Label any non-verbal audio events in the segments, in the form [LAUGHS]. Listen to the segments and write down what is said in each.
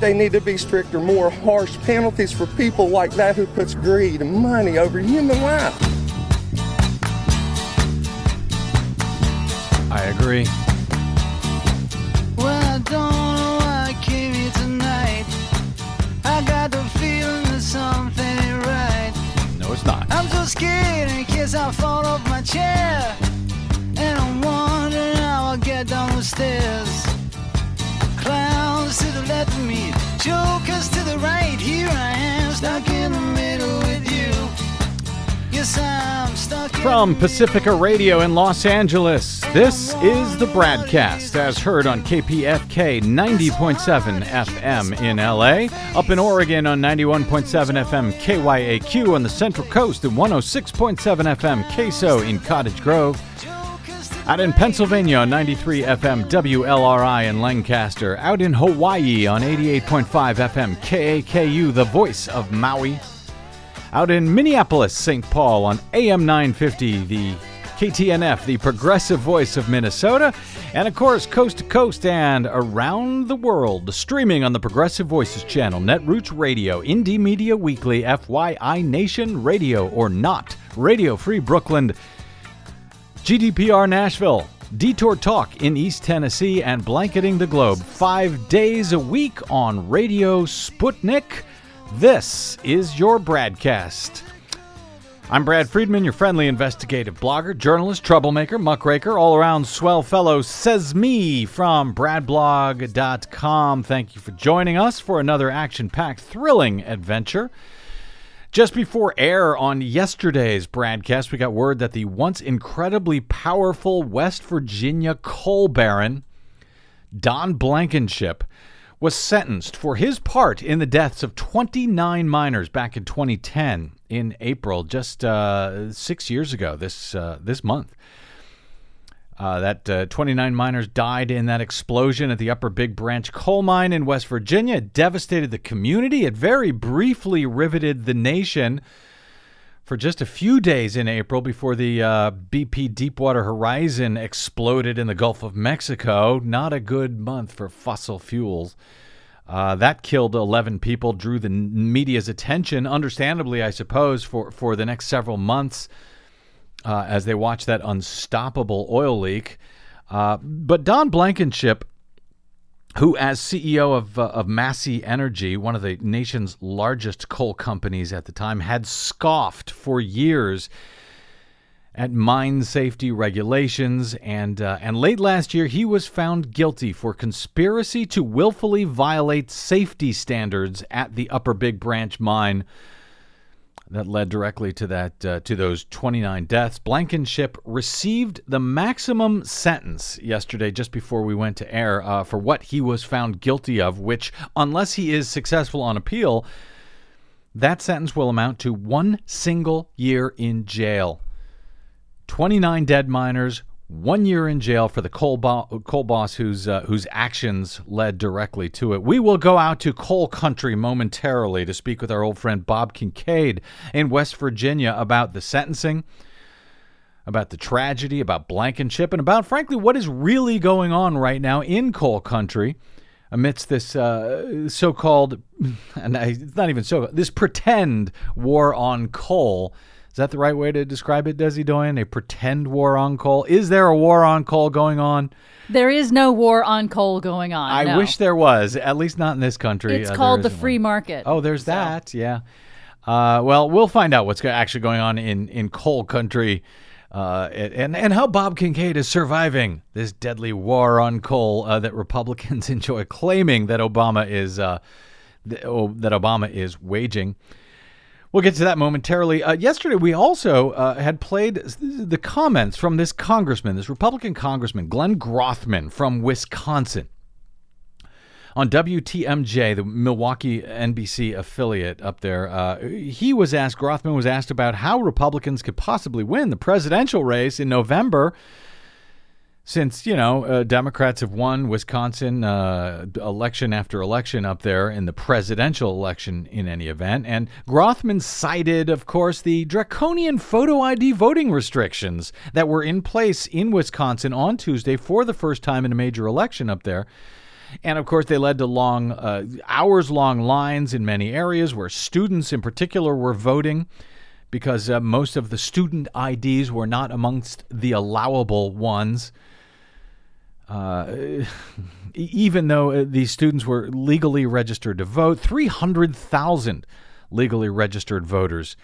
they need to be stricter, more harsh penalties for people like that who puts greed and money over human life. I agree. Well, I don't know why I came here tonight. I got the feeling that something ain't right. No, it's not. I'm so scared in case I fall off my chair. And I'm wondering how I'll get down the stairs. Clowns the left me, jokers to the right. Here I am, stuck in the middle with you. Yes, I'm stuck in From middle. Pacifica Radio in Los Angeles, this is the BradCast as heard on KPFK 90.7 FM in LA, up in Oregon on 91.7 FM KYAQ on the Central Coast and 106.7 FM KSO in Cottage Grove. Out in Pennsylvania on 93 FM WLRI in Lancaster. Out in Hawaii on 88.5 FM KAKU, the voice of Maui. Out in Minneapolis, St. Paul on AM 950, the KTNF, the progressive voice of Minnesota. And of course, coast to coast and around the world, streaming on the Progressive Voices channel, Netroots Radio, Indie Media Weekly, FYI Nation Radio or not, Radio Free Brooklyn, GDPR Nashville, Detour Talk in East Tennessee, and Blanketing the Globe five days a week on Radio Sputnik. This is your BradCast. I'm Brad Friedman, your friendly investigative blogger, journalist, troublemaker, muckraker, all around swell fellow, says me from bradblog.com. Thank you for joining us for another action packed, thrilling adventure. Just before air on yesterday's broadcast, we got word that the once incredibly powerful West Virginia coal baron, Don Blankenship, was sentenced for his part in the deaths of 29 miners back in 2010 in April, just uh, six years ago this uh, this month. Uh, that uh, 29 miners died in that explosion at the Upper Big Branch coal mine in West Virginia. It devastated the community. It very briefly riveted the nation for just a few days in April before the uh, BP Deepwater Horizon exploded in the Gulf of Mexico. Not a good month for fossil fuels. Uh, that killed 11 people, drew the media's attention, understandably, I suppose, for, for the next several months uh, as they watch that unstoppable oil leak. Uh, but Don Blankenship, who, as CEO of, uh, of Massey Energy, one of the nation's largest coal companies at the time, had scoffed for years at mine safety regulations, and uh, and late last year he was found guilty for conspiracy to willfully violate safety standards at the Upper Big Branch mine. That led directly to that uh, to those 29 deaths. Blankenship received the maximum sentence yesterday, just before we went to air, uh, for what he was found guilty of. Which, unless he is successful on appeal, that sentence will amount to one single year in jail. 29 dead miners, one year in jail for the coal, bo- coal boss whose, uh, whose actions led directly to it. We will go out to coal country momentarily to speak with our old friend Bob Kincaid in West Virginia about the sentencing, about the tragedy, about Blankenship, and chip, and about, frankly, what is really going on right now in coal country amidst this uh, so-called, [LAUGHS] and I, it's not even so, this pretend war on coal. Is that the right way to describe it, Desi Doyen? A pretend war on coal? Is there a war on coal going on? There is no war on coal going on. I no. wish there was, at least not in this country. It's Uh, called the free one. market. Oh, there's that. Yeah. Uh, well, we'll find out what's actually going on in, in coal country uh, and, and how Bob Kincaid is surviving this deadly war on coal uh, that Republicans [LAUGHS] enjoy claiming that Obama is uh, th- oh, that Obama is waging. We'll get to that momentarily. Uh, yesterday, we also uh, had played the comments from this congressman, this Republican congressman, Glenn Grothman from Wisconsin. On WTMJ, the Milwaukee NBC affiliate up there, uh, he was asked, Grothman was asked about how Republicans could possibly win the presidential race in November since you know uh, Democrats have won Wisconsin uh, election after election up there in the presidential election in any event, and Grothman cited, of course, the draconian photo ID voting restrictions that were in place in Wisconsin on Tuesday for the first time in a major election up there. And of course, they led to long, uh, hours long lines in many areas where students in particular were voting because uh, most of the student IDs were not amongst the allowable ones. Uh, [LAUGHS] even though uh, these students were legally registered to vote, 300,000 legally registered voters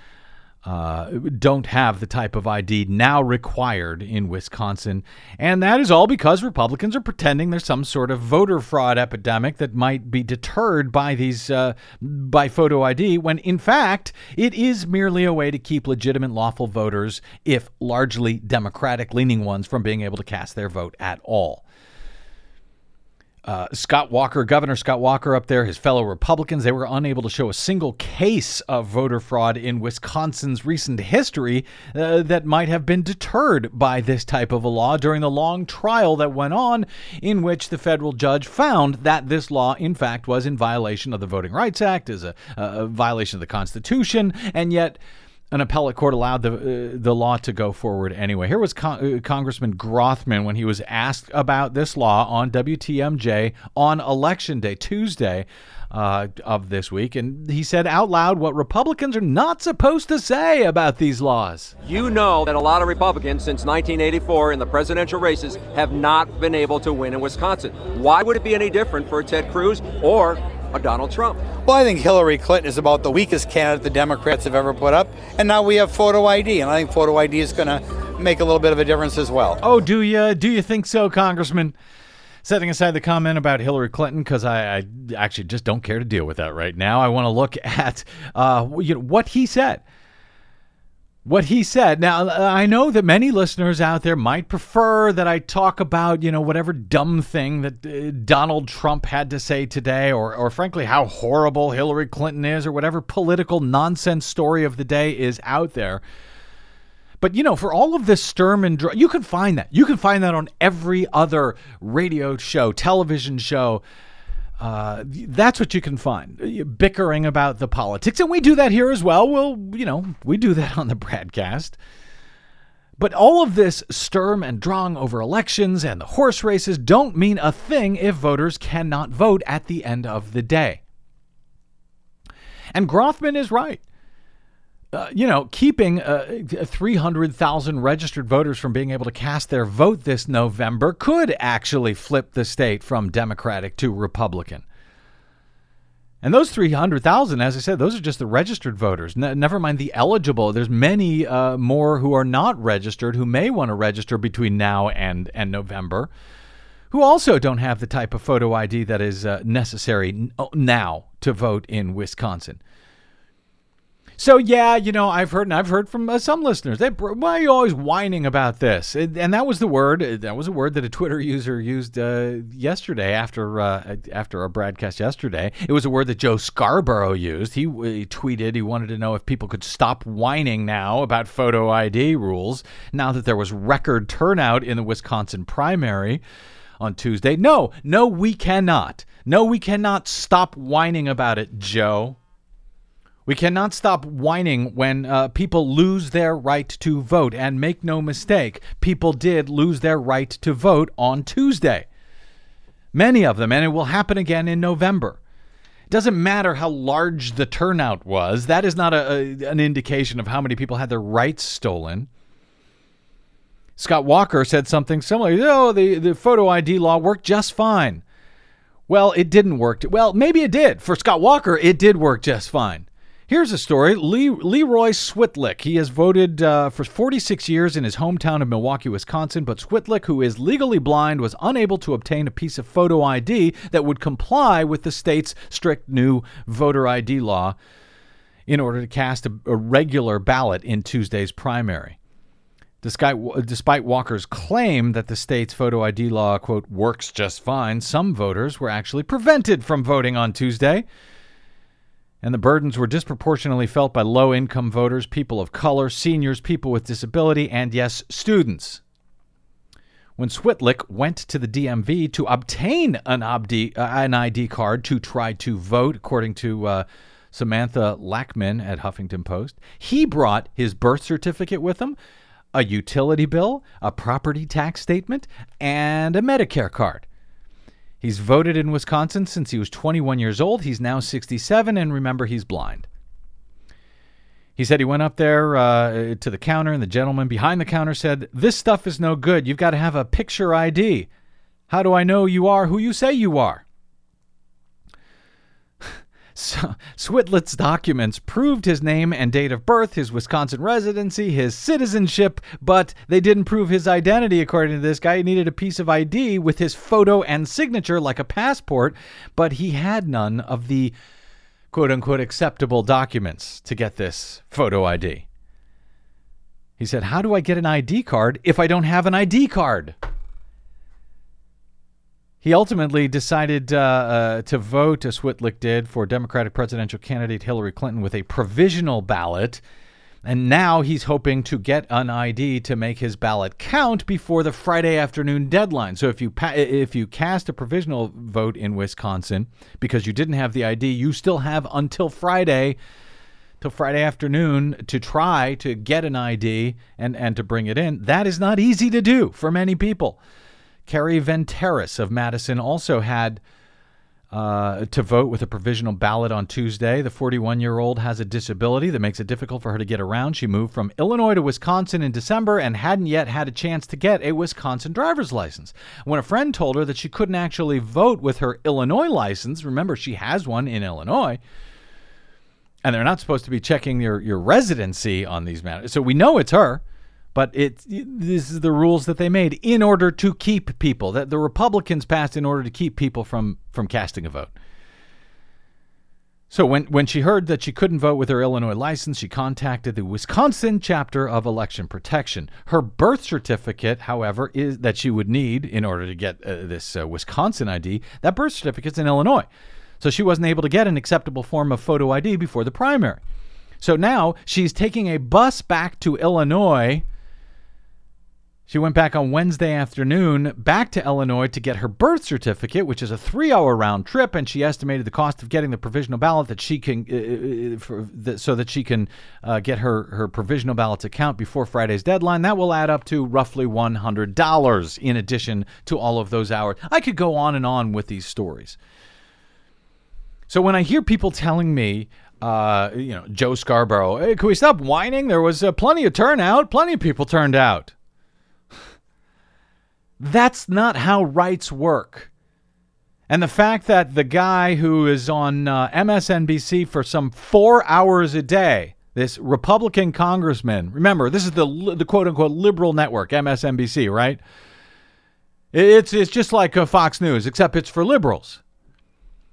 uh, don't have the type of ID now required in Wisconsin. And that is all because Republicans are pretending there's some sort of voter fraud epidemic that might be deterred by these uh, by photo ID, when in fact it is merely a way to keep legitimate lawful voters, if largely Democratic leaning ones, from being able to cast their vote at all. Uh, Scott Walker, Governor Scott Walker up there, his fellow Republicans, they were unable to show a single case of voter fraud in Wisconsin's recent history uh, that might have been deterred by this type of a law during the long trial that went on, in which the federal judge found that this law, in fact, was in violation of the Voting Rights Act, is a, a violation of the Constitution, and yet an appellate court allowed the uh, the law to go forward anyway. Here was Con- uh, Congressman Grothman when he was asked about this law on WTMJ on Election Day, Tuesday uh, of this week, and he said out loud what Republicans are not supposed to say about these laws. You know that a lot of Republicans since 1984 in the presidential races have not been able to win in Wisconsin. Why would it be any different for Ted Cruz or a Donald Trump? Well, I think Hillary Clinton is about the weakest candidate the Democrats have ever put up, and now we have photo ID, and I think photo ID is going to make a little bit of a difference as well. Oh, do you? Do you think so, Congressman? Setting aside the comment about Hillary Clinton, because I, I, actually just don't care to deal with that right now. I want to look at uh, you know, what he said what he said. Now, I know that many listeners out there might prefer that I talk about, you know, whatever dumb thing that uh, Donald Trump had to say today, or, or frankly, how horrible Hillary Clinton is, or whatever political nonsense story of the day is out there. But you know, for all of this Sturm and Drang, you can find that. You can find that on every other radio show, television show uh, that's what you can find uh, bickering about the politics. And we do that here as well. We'll you know we do that on the BradCast. but all of this sturm and drang over elections and the horse races don't mean a thing if voters cannot vote at the end of the day. And grothman is right uh, you know, keeping uh, 300,000 registered voters from being able to cast their vote this November could actually flip the state from Democratic to Republican. And those 300,000, as I said, those are just the registered voters. Ne- never mind the eligible. There's many uh, more who are not registered who may want to register between now and, and November who also don't have the type of photo ID that is uh, necessary n- now to vote in Wisconsin. So yeah, you know, I've heard and I've heard from uh, some listeners. They, why are you always whining about this? And that was the word. Uh, that was a word that a Twitter [LAUGHS] user used uh, yesterday after uh, after our broadcast yesterday. It was a word that Joe Scarborough used. He, he tweeted he wanted to know if people could stop whining now about photo ID rules now that there was record turnout in the Wisconsin primary on Tuesday. No, no, we cannot. No, we cannot stop whining about it, Joe. We cannot stop whining when uh, people lose their right to vote. And make no mistake, people did lose their right to vote on Tuesday. Many of them, and it will happen again in November. It doesn't matter how large the turnout was, that is not a, a, an indication of how many people had their rights stolen. Scott Walker said something similar. Oh, the, the photo ID law worked just fine. Well, it didn't work. Well, maybe it did. For Scott Walker, it did work just fine. Here's a story. Lee, Leroy Switlick. He has voted uh, for 46 years in his hometown of Milwaukee, Wisconsin, but Switlick, who is legally blind, was unable to obtain a piece of photo ID that would comply with the state's strict new voter ID law in order to cast a, a regular ballot in Tuesday's primary. Despite, despite Walker's claim that the state's photo ID law, quote, works just fine, some voters were actually prevented from voting on Tuesday and the burdens were disproportionately felt by low income voters, people of color, seniors, people with disability, and yes, students. When Switlick went to the DMV to obtain an, uh, an ID card to try to vote, according to uh, Samantha Lachman at Huffington Post, he brought his birth certificate with him, a utility bill, a property tax statement, and a Medicare card. He's voted in Wisconsin since he was 21 years old. He's now 67, and remember, he's blind. He said he went up there uh, to the counter, and the gentleman behind the counter said, This stuff is no good. You've got to have a picture ID. How do I know you are who you say you are? So, Switlick's documents proved his name and date of birth, his Wisconsin residency, his citizenship, but they didn't prove his identity, according to this guy. He needed a piece of ID with his photo and signature, like a passport, but he had none of the quote unquote acceptable documents to get this photo ID. He said, How do I get an ID card if I don't have an ID card? He ultimately decided uh, uh, to vote, as Switlick did, for Democratic presidential candidate Hillary Clinton with a provisional ballot. And now he's hoping to get an ID to make his ballot count before the Friday afternoon deadline. So if you pa- if you cast a provisional vote in Wisconsin because you didn't have the ID, you still have until Friday till Friday afternoon to try to get an ID and, and to bring it in. That is not easy to do for many people. Carrie Venteris of Madison also had uh, to vote with a provisional ballot on Tuesday. The 41 year old has a disability that makes it difficult for her to get around. She moved from Illinois to Wisconsin in December and hadn't yet had a chance to get a Wisconsin driver's license. When a friend told her that she couldn't actually vote with her Illinois license, remember, she has one in Illinois. And they're not supposed to be checking your, your residency on these matters. So we know it's her but it this is the rules that they made in order to keep people that the Republicans passed in order to keep people from from casting a vote. So when when she heard that she couldn't vote with her Illinois license, she contacted the Wisconsin chapter of Election Protection. Her birth certificate, however, is that she would need in order to get uh, this uh, Wisconsin ID. That birth certificate's in Illinois. So she wasn't able to get an acceptable form of photo ID before the primary. So now she's taking a bus back to Illinois she went back on Wednesday afternoon back to Illinois to get her birth certificate, which is a three hour round trip, and she estimated the cost of getting the provisional ballot that she can, uh, uh for, the, so that she can uh, get her, her provisional ballot to count before Friday's deadline. That will add up to roughly $100 in addition to all of those hours. I could go on and on with these stories. So when I hear people telling me, uh, you know, Joe Scarborough, hey, can we stop whining? There was uh, plenty of turnout. Plenty of people turned out. That's not how rights work. And the fact that the guy who is on uh, MSNBC for some four hours a day, this Republican congressman, remember, this is the, the quote unquote liberal network, MSNBC, right? It's, it's just like a Fox News, except it's for liberals.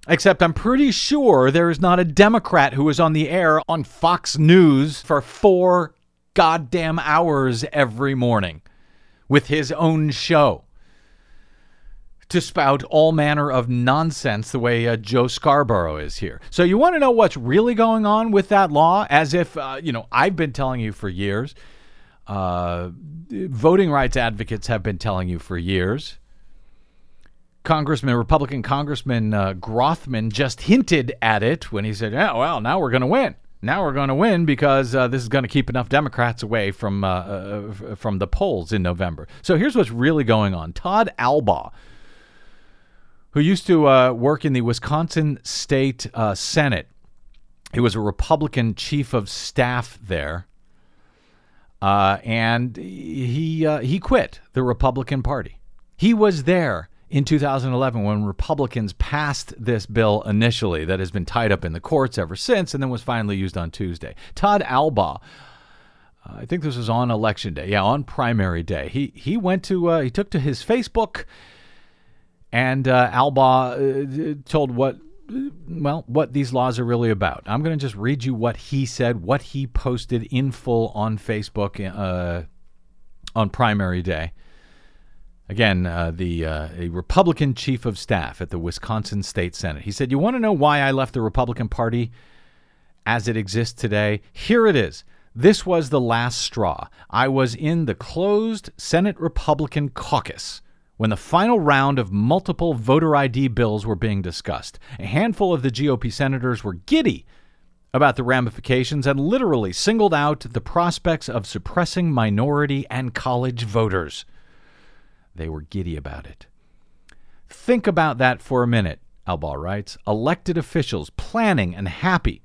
Except I'm pretty sure there is not a Democrat who is on the air on Fox News for four goddamn hours every morning with his own show to spout all manner of nonsense the way uh, Joe Scarborough is here. So you want to know what's really going on with that law? As if, uh, you know, I've been telling you for years. Uh, voting rights advocates have been telling you for years. Congressman, Republican Congressman uh, Grothman just hinted at it when he said, "Yeah, well, now we're going to win." Now we're going to win because uh, this is going to keep enough Democrats away from uh, uh, from the polls in November. So here's what's really going on: Todd Albaugh, who used to uh, work in the Wisconsin State uh, Senate, he was a Republican chief of staff there, uh, and he he quit the Republican Party. He was there in 2011 when Republicans passed this bill initially that has been tied up in the courts ever since and then was finally used on Tuesday. Todd Albaugh. uh, I think this was on election day. Yeah, on primary day. He he went to uh, he took to his Facebook and uh, Albaugh uh, told what well, what these laws are really about. I'm going to just read you what he said, what he posted in full on Facebook uh, on primary day. Again, uh, the uh, a Republican chief of staff at the Wisconsin State Senate. He said, "You want to know why I left the Republican Party as it exists today? Here it is. This was the last straw. I was in the closed Senate Republican caucus." When the final round of multiple voter ID bills were being discussed, a handful of the GOP senators were giddy about the ramifications and literally singled out the prospects of suppressing minority and college voters. They were giddy about it. Think about that for a minute, Albaugh writes. Elected officials planning and happy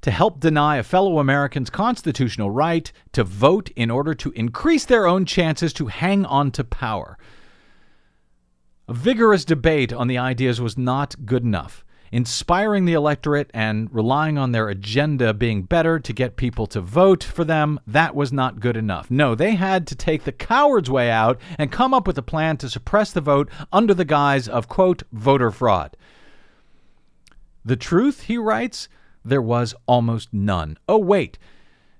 to help deny a fellow American's constitutional right to vote in order to increase their own chances to hang on to power. A vigorous debate on the ideas was not good enough. Inspiring the electorate and relying on their agenda being better to get people to vote for them, that was not good enough. No, they had to take the coward's way out and come up with a plan to suppress the vote under the guise of, quote, voter fraud. The truth, he writes, there was almost none. Oh, wait.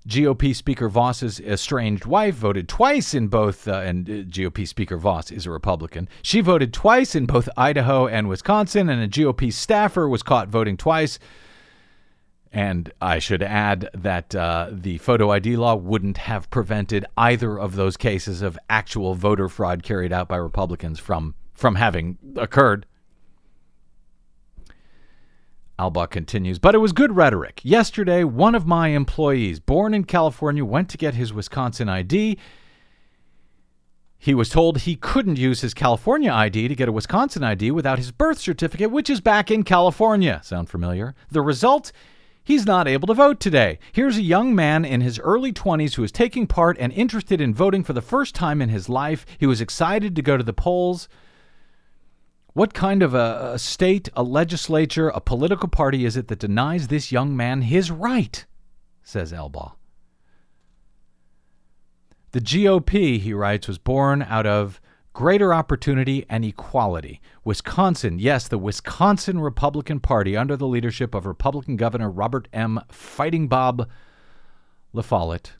GOP Speaker Vos's estranged wife voted twice in both, uh, and uh, GOP Speaker Vos is a Republican. She voted twice in both Idaho and Wisconsin, and a GOP staffer was caught voting twice. And I should add that uh, the photo ID law wouldn't have prevented either of those cases of actual voter fraud carried out by Republicans from from having occurred. Albaugh continues, but it was good rhetoric. Yesterday, one of my employees, born in California, went to get his Wisconsin ID. He was told he couldn't use his California ID to get a Wisconsin ID without his birth certificate, which is back in California. Sound familiar? The result? He's not able to vote today. Here's a young man in his early 20s who is taking part and interested in voting for the first time in his life. He was excited to go to the polls. What kind of a, a, state, a legislature, a political party is it that denies this young man his right? says Albaugh. The GOP, he writes, was born out of greater opportunity and equality. Wisconsin, yes, the Wisconsin Republican Party, under the leadership of Republican Governor Robert M. Fighting Bob La Follette,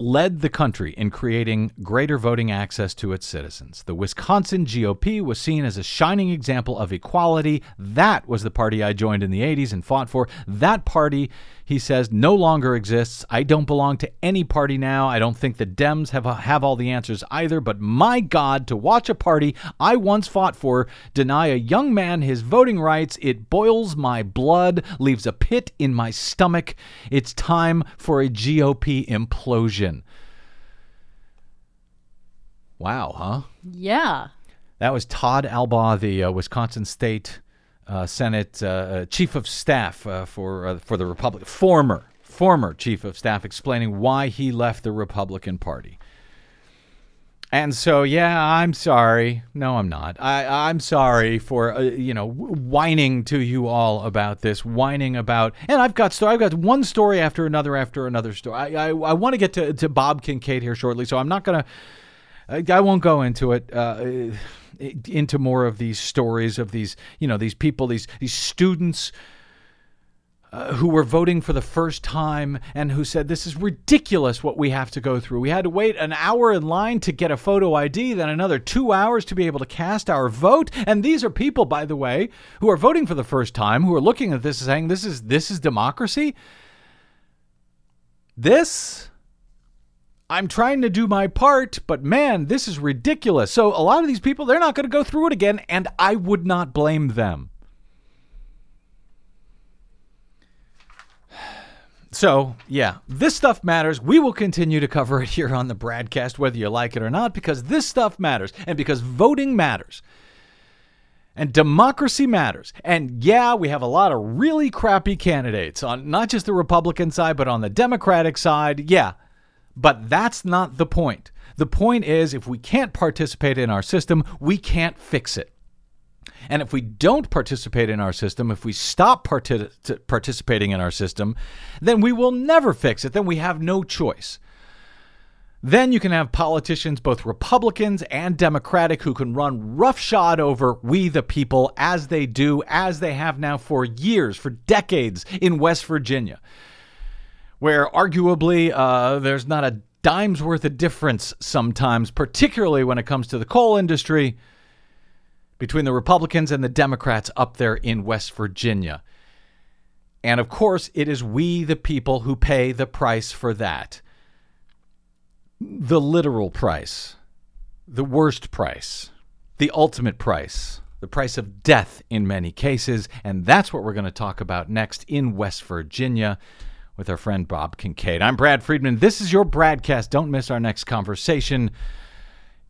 led the country in creating greater voting access to its citizens. The Wisconsin GOP was seen as a shining example of equality. That was the party I joined in the 80s and fought for. That party, he says, no longer exists. I don't belong to any party now. I don't think the Dems have, have all the answers either. But my God, to watch a party I once fought for deny a young man his voting rights, it boils my blood, leaves a pit in my stomach. It's time for a GOP implosion. Wow, huh? Yeah. That was Todd Albaugh, the uh, Wisconsin State uh, Senate uh, uh Chief of Staff uh, for uh, for the Republic, former former Chief of Staff, explaining why he left the Republican Party. And so, yeah, I'm sorry. No, I'm not. I, I'm sorry for uh, you know whining to you all about this, whining about. And I've got story. I've got one story after another after another story. I I, I want to get to to Bob Kincaid here shortly, so I'm not gonna. I, I won't go into it. Uh, into more of these stories of these, you know, these people, these these students uh, who were voting for the first time and who said this is ridiculous what we have to go through. We had to wait an hour in line to get a photo ID, then another 2 hours to be able to cast our vote. And these are people by the way who are voting for the first time who are looking at this and saying this is this is democracy. This I'm trying to do my part, but man, this is ridiculous. So a lot of these people, they're not going to go through it again, and I would not blame them. [SIGHS] So, yeah, this stuff matters. We will continue to cover it here on the BradCast, whether you like it or not, because this stuff matters and because voting matters. And democracy matters. And yeah, we have a lot of really crappy candidates on not just the Republican side, but on the Democratic side. Yeah, but that's not the point. The point is if we can't participate in our system, we can't fix it. And if we don't participate in our system, if we stop partic- participating in our system, then we will never fix it. Then we have no choice. Then you can have politicians, both Republicans and Democratic, who can run roughshod over we the people as they do, as they have now for years, for decades in West Virginia where arguably uh, there's not a dime's worth of difference sometimes, particularly when it comes to the coal industry, between the Republicans and the Democrats up there in West Virginia. And of course, it is we, the people, who pay the price for that. The literal price, the worst price, the ultimate price, the price of death in many cases. And that's what we're going to talk about next in West Virginia with our friend Bob Kincaid. I'm Brad Friedman. This is your BradCast. Don't miss our next conversation.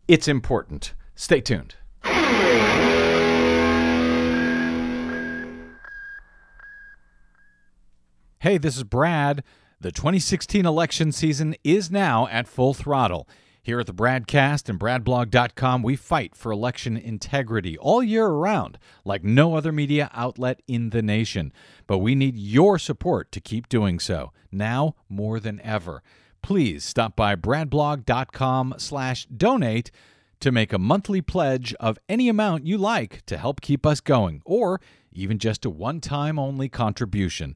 It's important. Stay tuned. Hey, this is Brad. The 2016 election season is now at full throttle. Here at the Bradcast and BradBlog.com, we fight for election integrity all year around, like no other media outlet in the nation. But we need your support to keep doing so, now more than ever. Please stop by BradBlog.com slash donate to make a monthly pledge of any amount you like to help keep us going, or even just a one-time only contribution.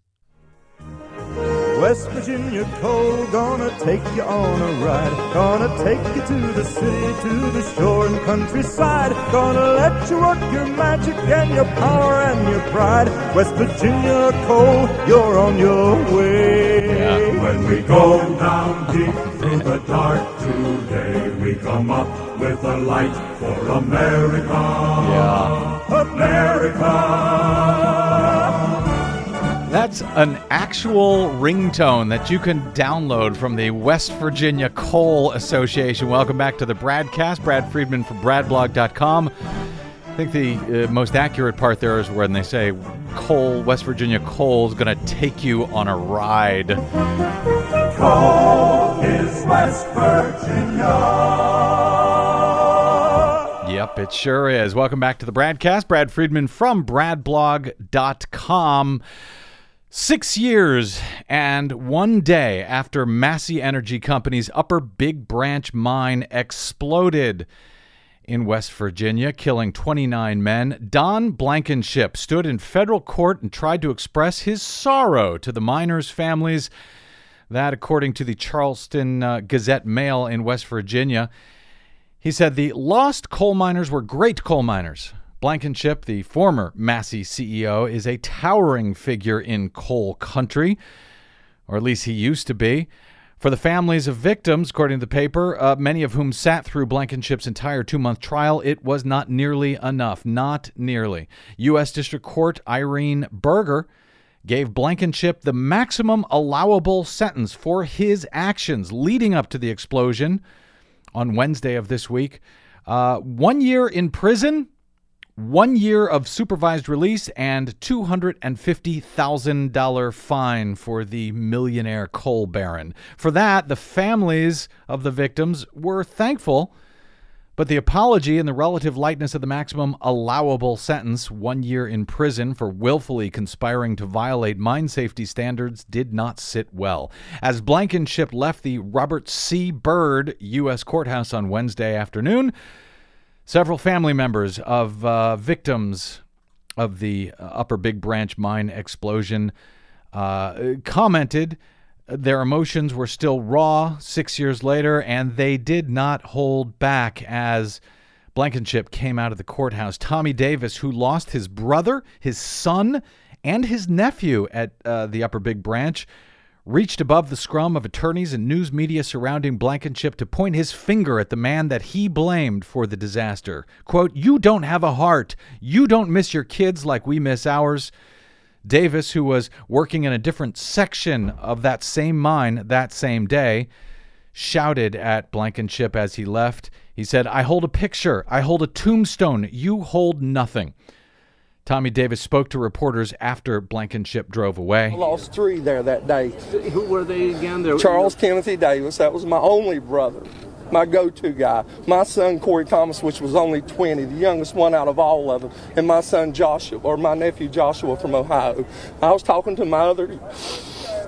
West Virginia coal, gonna take you on a ride. Gonna take you to the city, to the shore and countryside. Gonna let you work your magic and your power and your pride. West Virginia coal, you're on your way. Yeah. When we go down deep through the dark today, we come up with a light for America. Yeah. America. That's an actual ringtone that you can download from the West Virginia Coal Association. Welcome back to the BradCast. Brad Friedman from BradBlog.com. I think the uh, most accurate part there is when they say coal, West Virginia coal is going to take you on a ride. Coal is West Virginia. Yep, it sure is. Welcome back to the BradCast. Brad Friedman from BradBlog.com. Six years and one day after Massey Energy Company's Upper Big Branch mine exploded in West Virginia, killing 29 men, Don Blankenship stood in federal court and tried to express his sorrow to the miners' families. That, according to the Charleston uh, Gazette Mail in West Virginia. He said the lost coal miners were great coal miners. Blankenship, the former Massey CEO, is a towering figure in coal country, or at least he used to be. For the families of victims, according to the paper, uh, many of whom sat through Blankenship's entire two month trial, it was not nearly enough. Not nearly. U.S. District Court Irene Berger gave Blankenship the maximum allowable sentence for his actions leading up to the explosion on Wednesday of this week. Uh, one year in prison one year of supervised release and $250,000 fine for the millionaire coal baron. For that, the families of the victims were thankful, but the apology and the relative lightness of the maximum allowable sentence, one year in prison for willfully conspiring to violate mine safety standards, did not sit well. As Blankenship left the Robert C. Byrd U.S. courthouse on Wednesday afternoon, Several family members of uh, victims of the Upper Big Branch mine explosion uh, commented their emotions were still raw six years later, and they did not hold back as Blankenship came out of the courthouse. Tommy Davis, who lost his brother, his son, and his nephew at uh, the Upper Big Branch, reached above the scrum of attorneys and news media surrounding Blankenship to point his finger at the man that he blamed for the disaster. Quote, You don't have a heart. You don't miss your kids like we miss ours. Davis, who was working in a different section of that same mine that same day, shouted at Blankenship as he left. He said, I hold a picture. I hold a tombstone. You hold nothing. Tommy Davis spoke to reporters after Blankenship drove away. I lost three there that day. Who were they again? They're, Charles Timothy Davis, that was my only brother, my go to guy. My son, Corey Thomas, which was only 20, the youngest one out of all of them, and my son, Joshua, or my nephew, Joshua from Ohio. I was talking to my other.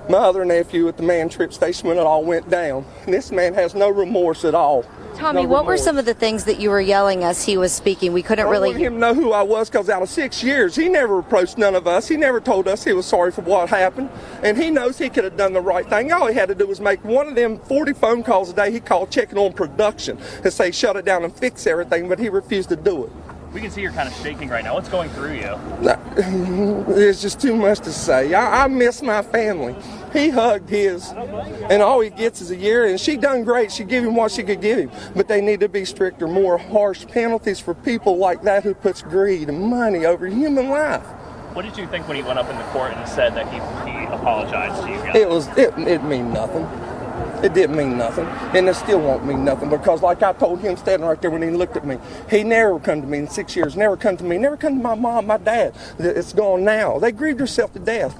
My other nephew at the man trip station when it all went down. And this man has no remorse at all. Tommy, what were some of the things that you were yelling as he was speaking? We couldn't I really. wanted him know who I was because out of six years, he never approached none of us. He never told us he was sorry for what happened. And he knows he could have done the right thing. All he had to do was make one of them 40 phone calls a day he called checking on production and say shut it down and fix everything, but he refused to do it. We can see you're kind of shaking right now. What's going through you? There's [LAUGHS] just too much to say. I, I miss my family. He hugged his, and all he gets is a year. And she done great. She gave him what she could give him. But they need to be stricter, more harsh penalties for people like that who puts greed and money over human life. What did you think when he went up in the court and said that he, he apologized to you guys? It was it, it mean nothing. It didn't mean nothing, and it still won't mean nothing because, like I told him standing right there when he looked at me, he never come to me in six years, never come to me, never come to my mom, my dad. It's gone now. They grieved herself to death.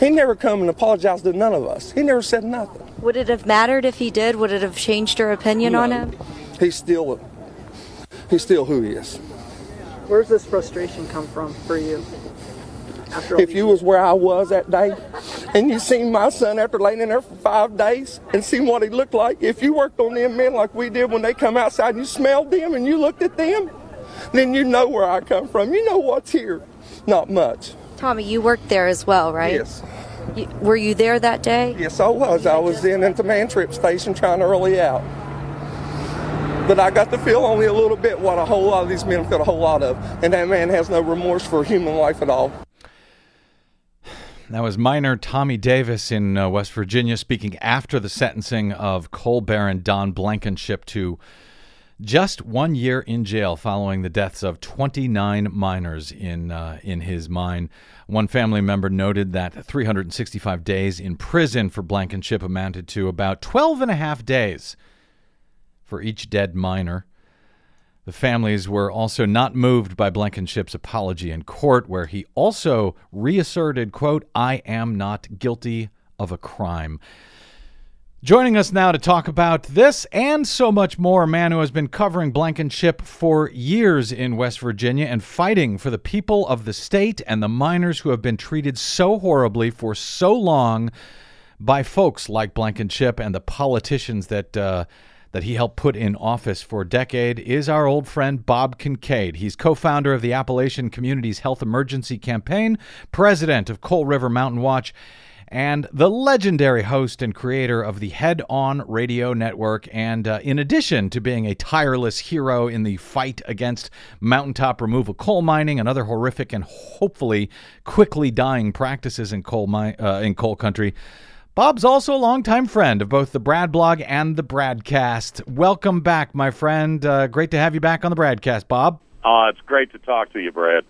He never come and apologized to none of us. He never said nothing. Would it have mattered if he did? Would it have changed your opinion on him? He's still he's still who he is. Where's this frustration come from for you? After all If you was where I was that day, and you seen my son after laying in there for five days and seen what he looked like, if you worked on them men like we did when they come outside and you smelled them and you looked at them, then you know where I come from. You know what's here. Not much. Tommy, you worked there as well, right? Yes. You, were you there that day? Yes, I was. I was in at the man trip station trying to early out. But I got to feel only a little bit what a whole lot of these men feel a whole lot of. And that man has no remorse for human life at all. That was miner Tommy Davis in uh, West Virginia speaking after the sentencing of coal baron Don Blankenship to just one year in jail following the deaths of 29 miners in uh, in his mine. One family member noted that 365 days in prison for Blankenship amounted to about 12 and a half days for each dead miner. The families were also not moved by Blankenship's apology in court, where he also reasserted, quote, I am not guilty of a crime. Joining us now to talk about this and so much more, a man who has been covering Blankenship for years in West Virginia and fighting for the people of the state and the miners who have been treated so horribly for so long by folks like Blankenship and the politicians that uh, that he helped put in office for a decade is our old friend Bob Kincaid. He's co-founder of the Appalachian Communities Health Emergency Campaign, president of Coal River Mountain Watch, and the legendary host and creator of the Head On Radio Network. And uh, in addition to being a tireless hero in the fight against mountaintop removal coal mining and other horrific and hopefully quickly dying practices in coal mi- uh, in coal country. Bob's also a longtime friend of both the BradBlog and the Bradcast. Welcome back, my friend. Uh, great to have you back on the Bradcast, Bob. Uh, it's great to talk to you, Brad.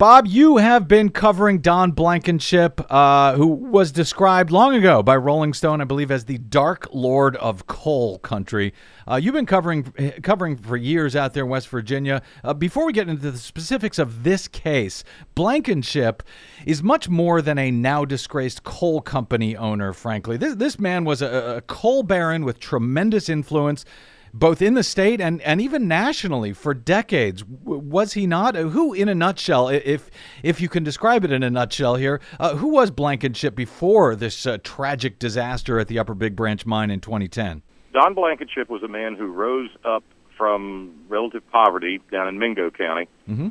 Bob, you have been covering Don Blankenship, uh, who was described long ago by Rolling Stone, I believe, as the Dark Lord of Coal Country. Uh, you've been covering covering for years out there in West Virginia. Uh, before we get into the specifics of this case, Blankenship is much more than a now disgraced coal company owner. Frankly, this this man was a, a coal baron with tremendous influence both in the state and, and even nationally for decades. Was he not? Who, in a nutshell, if if you can describe it in a nutshell here, uh, who was Blankenship before this uh, tragic disaster at the Upper Big Branch mine in 2010? Don Blankenship was a man who rose up from relative poverty down in Mingo County Mm-hmm.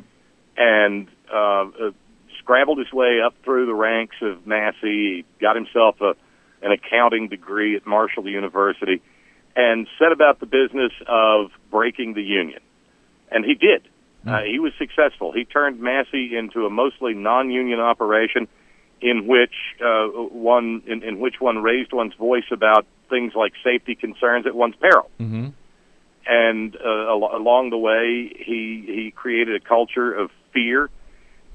and uh, uh, scrabbled his way up through the ranks of Massey. He got himself a, an accounting degree at Marshall University and set about the business of breaking the union. And he did. Uh, he was successful. He turned Massey into a mostly non-union operation in which uh, one in, in which one raised one's voice about things like safety concerns at one's peril. Mm-hmm. And uh, al- along the way, he he created a culture of fear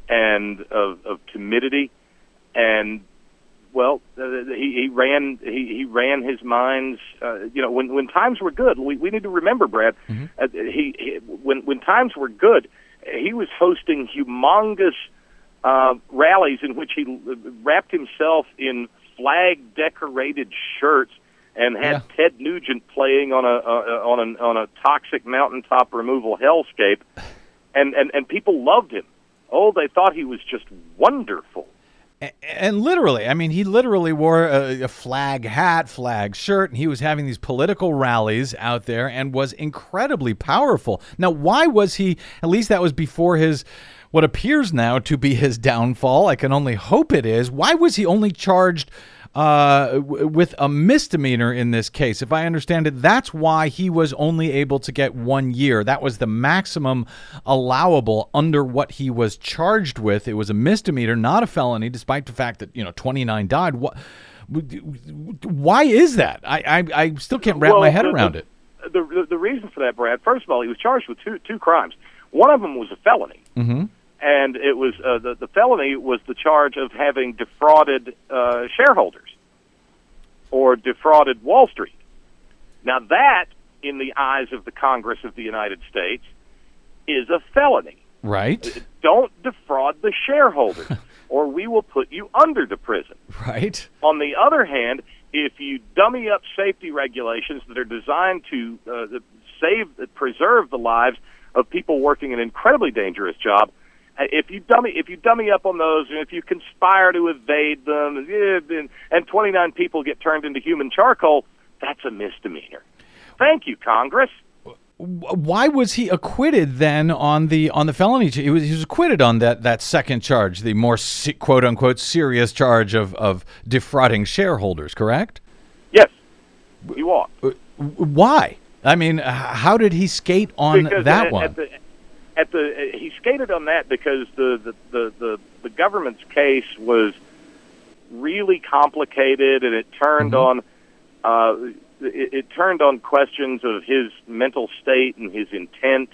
and of, of timidity, and well, uh, he, he ran he, he ran his mines. Uh, you know, when when times were good, we we need to remember, Brad. Uh, he, he when when times were good, he was hosting humongous uh, rallies in which he wrapped himself in flag decorated shirts and had Ted Nugent playing on a uh, on a on a toxic mountaintop removal hellscape, and and and people loved him. Oh, they thought he was just wonderful. And literally, I mean, he literally wore a, a flag hat, flag shirt, and he was having these political rallies out there and was incredibly powerful. Now, why was he, at least that was before his, what appears now to be his downfall, I can only hope it is, why was he only charged uh, w- with a misdemeanor in this case. If I understand it, that's why he was only able to get one year. That was the maximum allowable under what he was charged with. It was a misdemeanor, not a felony, despite the fact that you know 29 died. What? Why is that? I I, I still can't wrap Well, my head the- around the, it. The, the the reason for that, Brad. First of all, he was charged with two two crimes. One of them was a felony, Mm-hmm. And it was uh, the the felony was the charge of having defrauded uh, shareholders or defrauded Wall Street. Now that, in the eyes of the Congress of the United States, is a felony. Right. Don't defraud the shareholders, [LAUGHS] or we will put you under the prison. Right. On the other hand, if you dummy up safety regulations that are designed to uh, save, preserve the lives of people working an incredibly dangerous job, Uh, if you dummy if you dummy up on those, and if you conspire to evade them, and, and 29 people get turned into human charcoal, that's a misdemeanor. Thank you, Congress. Why was he acquitted then on the on the felony? He was, he was acquitted on that, that second charge, the more quote unquote serious charge of, of defrauding shareholders. Correct? Yes, you are. Why? I mean, how did he skate on because that at, one? At the, at the he skated on that because the the, the, the the government's case was really complicated and it turned Mm-hmm. on uh, it, it turned on questions of his mental state and his intent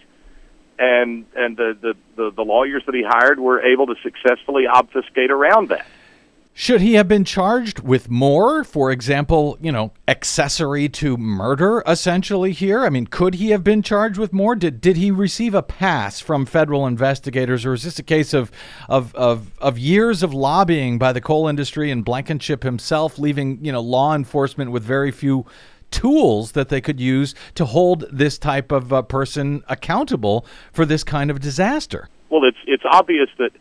and and the, the, the, the lawyers that he hired were able to successfully obfuscate around that. Should he have been charged with more? For example, you know, accessory to murder, essentially. Here, I mean, could he have been charged with more? Did did he receive a pass from federal investigators, or is this a case of of of, of years of lobbying by the coal industry and Blankenship himself, leaving you know law enforcement with very few tools that they could use to hold this type of uh, person accountable for this kind of disaster? Well, it's it's obvious that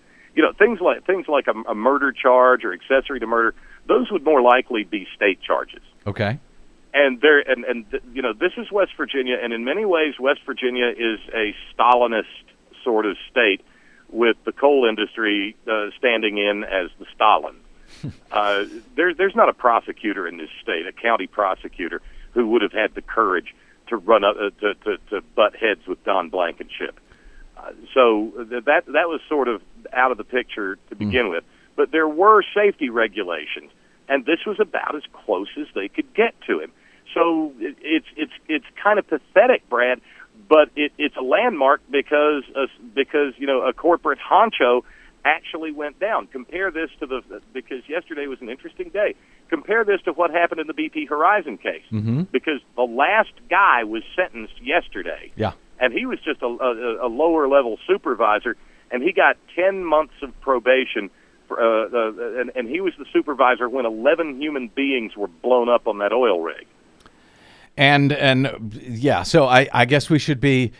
you know things like things like a, a murder charge or accessory to murder; those would more likely be state charges. Okay. And there, and and you know, this is West Virginia, and in many ways, West Virginia is a Stalinist sort of state, with the coal industry uh, standing in as the Stalin. [LAUGHS] uh, there, there's not a prosecutor in this state, a county prosecutor, who would have had the courage to run up uh, to, to to butt heads with Don Blankenship. So th- that that was sort of out of the picture to begin with. But there were safety regulations, and this was about as close as they could get to him. So it, it's it's it's kind of pathetic, Brad, but it, it's a landmark because uh, because you know a corporate honcho actually went down. Compare this to the because yesterday was an interesting day. Compare this to what happened in the BP Horizon case Mm-hmm. because the last guy was sentenced yesterday Yeah. And he was just a, a, a lower level supervisor, and he got ten months of probation. For, uh, uh, and, and he was the supervisor when eleven human beings were blown up on that oil rig. And and yeah, so I, I guess we should be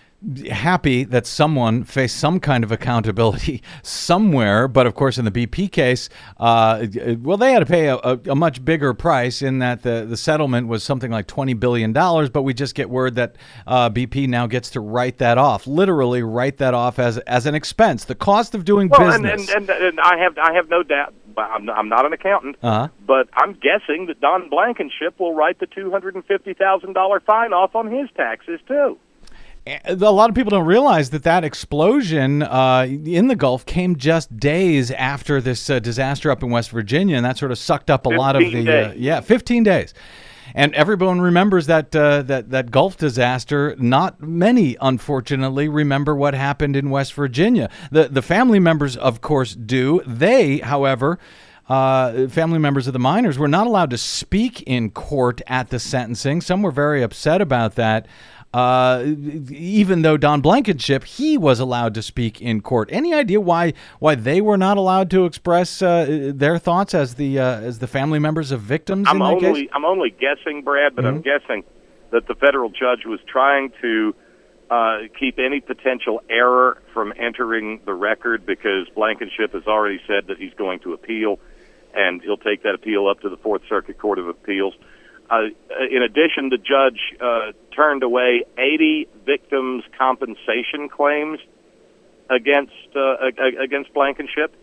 happy that someone faced some kind of accountability [LAUGHS] somewhere. But of course, in the BP case, uh, well, they had to pay a, a, a much bigger price in that the, the settlement was something like $20 billion. But we just get word that uh, BP now gets to write that off, literally write that off as, as an expense. The cost of doing Well, business. and, and, and I have I have no doubt. I'm, I'm not an accountant, uh-huh. but I'm guessing that Don Blankenship will write the two hundred and fifty thousand dollar fine off on his taxes too. A lot of people don't realize that that explosion uh, in the Gulf came just days after this uh, disaster up in West Virginia, and that sort of sucked up a lot of the 15 uh, yeah, 15 days. And everyone remembers that uh, that that Gulf disaster. Not many, unfortunately, remember what happened in West Virginia. The the family members, of course, do. They, however, uh, family members of the miners were not allowed to speak in court at the sentencing. Some were very upset about that. Uh, even though Don Blankenship, he was allowed to speak in court. Any idea why why they were not allowed to express uh, their thoughts as the uh, as the family members of victims I'm in only case? I'm only guessing, Brad, but I'm guessing that the federal judge was trying to uh, keep any potential error from entering the record because Blankenship has already said that he's going to appeal, and he'll take that appeal up to the Fourth Circuit Court of Appeals. Uh, in addition, the judge uh, turned away 80 victims' compensation claims against uh, against Blankenship.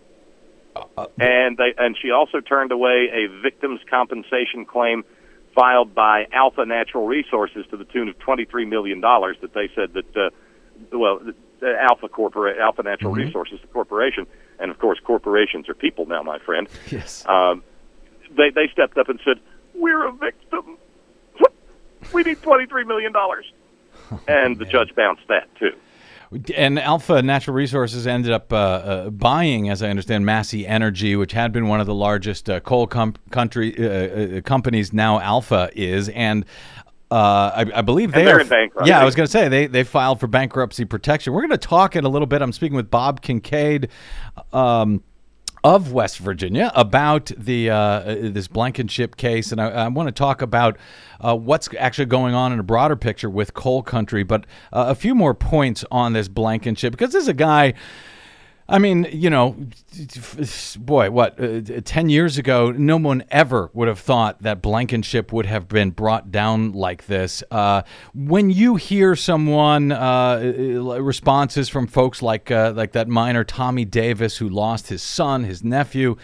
and they and she also turned away a victims compensation claim filed by Alpha Natural Resources to the tune of twenty three million dollars that they said that uh, well Alpha Corpora- Alpha Natural Mhm. Resources the corporation and of course corporations are people now my friend Yes. um, they they stepped up and said we're a victim [LAUGHS] we need twenty three million dollars [LAUGHS] and the judge bounced that too. And Alpha Natural Resources ended up uh, uh, buying, as I understand, Massey Energy, which had been one of the largest uh, coal com- country uh, uh, companies. Now Alpha is, and uh, I, I believe And they they're are. in bankruptcy. Yeah, I was going to say they they filed for bankruptcy protection. We're going to talk in a little bit. I'm speaking with Bob Kincaid. Um, of West Virginia about the uh, uh, this Blankenship case, and I, I want to talk about uh, what's actually going on in a broader picture with coal country. But uh, a few more points on this Blankenship because this is a guy. I mean, you know, boy, what, uh, 10 years ago, no one ever would have thought that Blankenship would have been brought down like this. Uh, when you hear someone, uh, responses from folks like, uh, like that miner Tommy Davis, who lost his son, his nephew,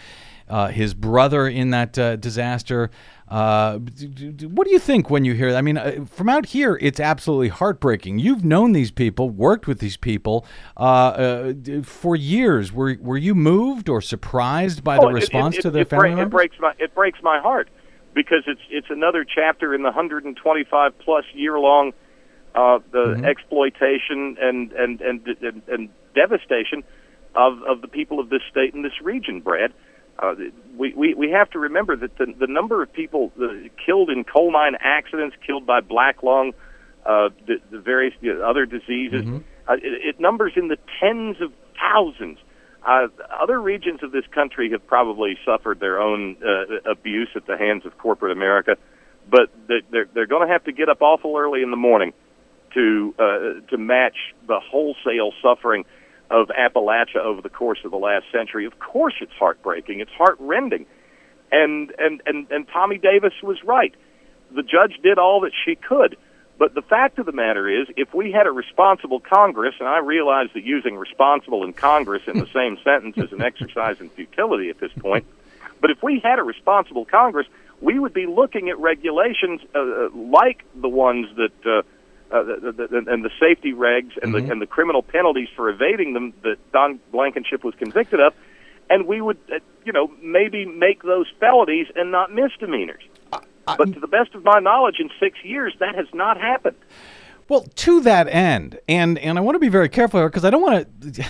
uh, his brother in that uh, disaster. Uh, what do you think when you hear that? I mean, uh, from out here, it's absolutely heartbreaking. You've known these people, worked with these people uh, uh, for years. Were were you moved or surprised by the Oh, it- response it, to it, the it, family break- it members? breaks my it breaks my heart because it's it's another chapter in the 125 plus year long uh, the Mm-hmm. exploitation and and, and and and devastation of of the people of this state and this region, Brad. Uh, we, we we have to remember that the the number of people uh, killed in coal mine accidents, killed by black lung, uh, the, the various you know, other diseases, uh, it, it numbers in the tens of thousands. Uh, other regions of this country have probably suffered their own uh, abuse at the hands of corporate America, but they're they're, they're going to have to get up awful early in the morning to uh, to match the wholesale suffering of Appalachia over the course of the last century. Of course, it's heartbreaking. It's heartrending, and and and and Tommy Davis was right. The judge did all that she could. But the fact of the matter is, if we had a responsible Congress, and I realize that using responsible and Congress in the [LAUGHS] same sentence is an exercise in futility at this point, but if we had a responsible Congress, we would be looking at regulations uh, uh, like the ones that uh, uh, the, the, and the safety regs and the and the criminal penalties for evading them that Don Blankenship was convicted of, and we would, uh, you know, maybe make those felonies and not misdemeanors. but to the best of my knowledge, in six years, that has not happened. Well, to that end, and and I want to be very careful here because I don't want to.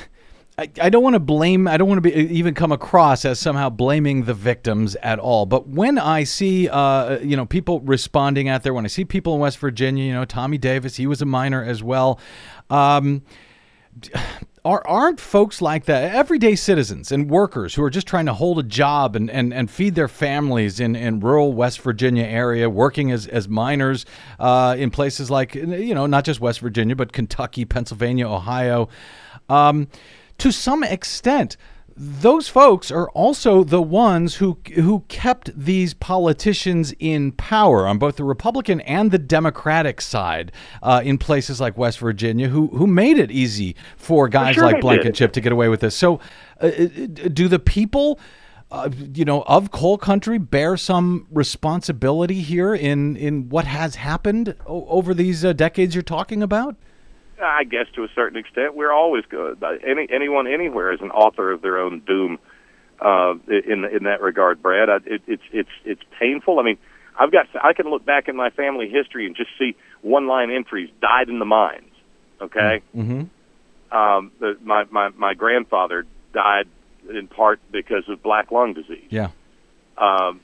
I, I don't want to blame. I don't want to be even come across as somehow blaming the victims at all. But when I see, uh, you know, people responding out there, when I see people in West Virginia, you know, Tommy Davis, he was a miner as well. Um, [SIGHS] are aren't folks like that everyday citizens and workers who are just trying to hold a job and, and, and feed their families in, in rural West Virginia area, working as, as miners uh, in places like you know not just West Virginia but Kentucky, Pennsylvania, Ohio. Um, to some extent, those folks are also the ones who who kept these politicians in power on both the Republican and the Democratic side uh, in places like West Virginia, who who made it easy for guys sure like Blankenship to get away with this. So, uh, do the people? Uh, you know, of coal country, bear some responsibility here in in what has happened o- over these uh, decades you're talking about. I guess to a certain extent, we're always good. Any anyone anywhere is an author of their own doom. Uh, in in that regard, Brad, I, it, it's it's it's painful. I mean, I've got I can look back in my family history and just see one line entries: died in the mines. Okay, Mm-hmm. um, the, my my my grandfather died in part because of black lung disease. Yeah. Um,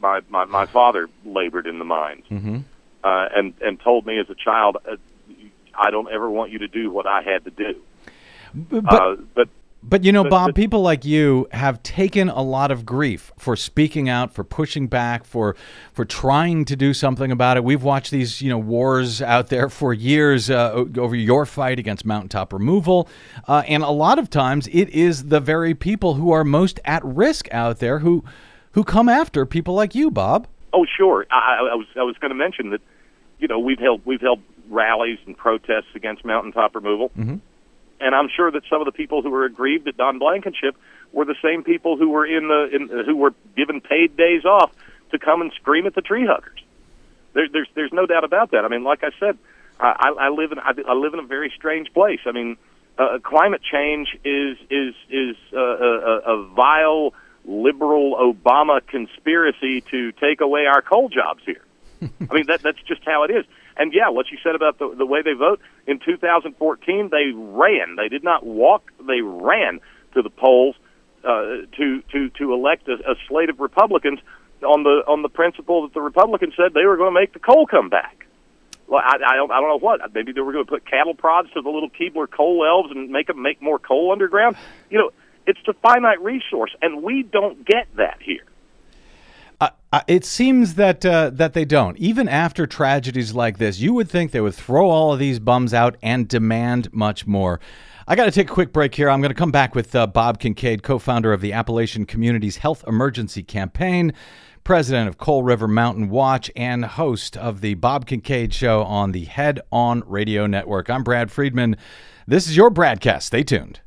my my my father labored in the mines Mm-hmm. uh, and and told me as a child, uh, I don't ever want you to do what I had to do. But, uh, but But you know, But- Bob, but- people like you have taken a lot of grief for speaking out, for pushing back, for for trying to do something about it. We've watched these, you know, wars out there for years uh, over your fight against mountaintop removal, uh, and a lot of times it is the very people who are most at risk out there who who come after people like you, Bob. Oh, sure. I, I was I was going to mention that. You know, we've held we've held rallies and protests against mountaintop removal, Mhm. and I'm sure that some of the people who were aggrieved at Don Blankenship were the same people who were in the in, who were given paid days off to come and scream at the tree huggers. There, there's there's no doubt about that. I mean, like I said, I, I live in I, I live in a very strange place. I mean, uh, climate change is is is uh, a, a vile liberal Obama conspiracy to take away our coal jobs here. [LAUGHS] I mean, that that's just how it is. And yeah, what you said about the the way they vote in 2014, they ran. They did not walk. They ran to the polls uh, to to to elect a, a slate of Republicans on the on the principle that the Republicans said they were going to make the coal come back. Well, I, I don't I don't know what. Maybe they were going to put cattle prods to the little Keebler coal elves and make them make more coal underground. You know, it's a finite resource, and we don't get that here. Uh, it seems that uh, that they don't. Even after tragedies like this, you would think they would throw all of these bums out and demand much more. I got to take a quick break here. I'm going to come back with uh, Bob Kincaid, co-founder of the Appalachian Communities Health Emergency Campaign, president of Coal River Mountain Watch, and host of the Bob Kincaid Show on the Head On Radio Network. I'm Brad Friedman. This is your BradCast. Stay tuned.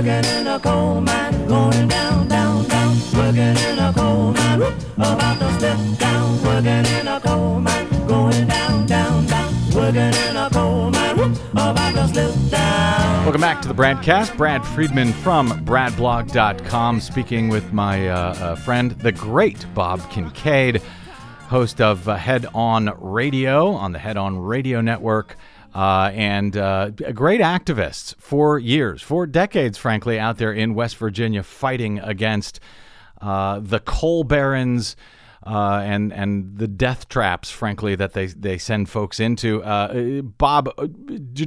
Working in a coal mine, going down, down, down. Working in a coal mine, about to step down. Working in a coal mine, going down, down, down. Working in a coal mine, about to slip down. Welcome back to the BradCast. Brad Friedman from BradBlog.com, speaking with my uh, uh, friend, the great Bob Kincaid, host of uh, Head On Radio on the Head On Radio Network. Uh, and uh, great activists for years, for decades, frankly, out there in West Virginia fighting against uh, the coal barons. Uh, and and the death traps, frankly, that they they send folks into. Uh, Bob, uh,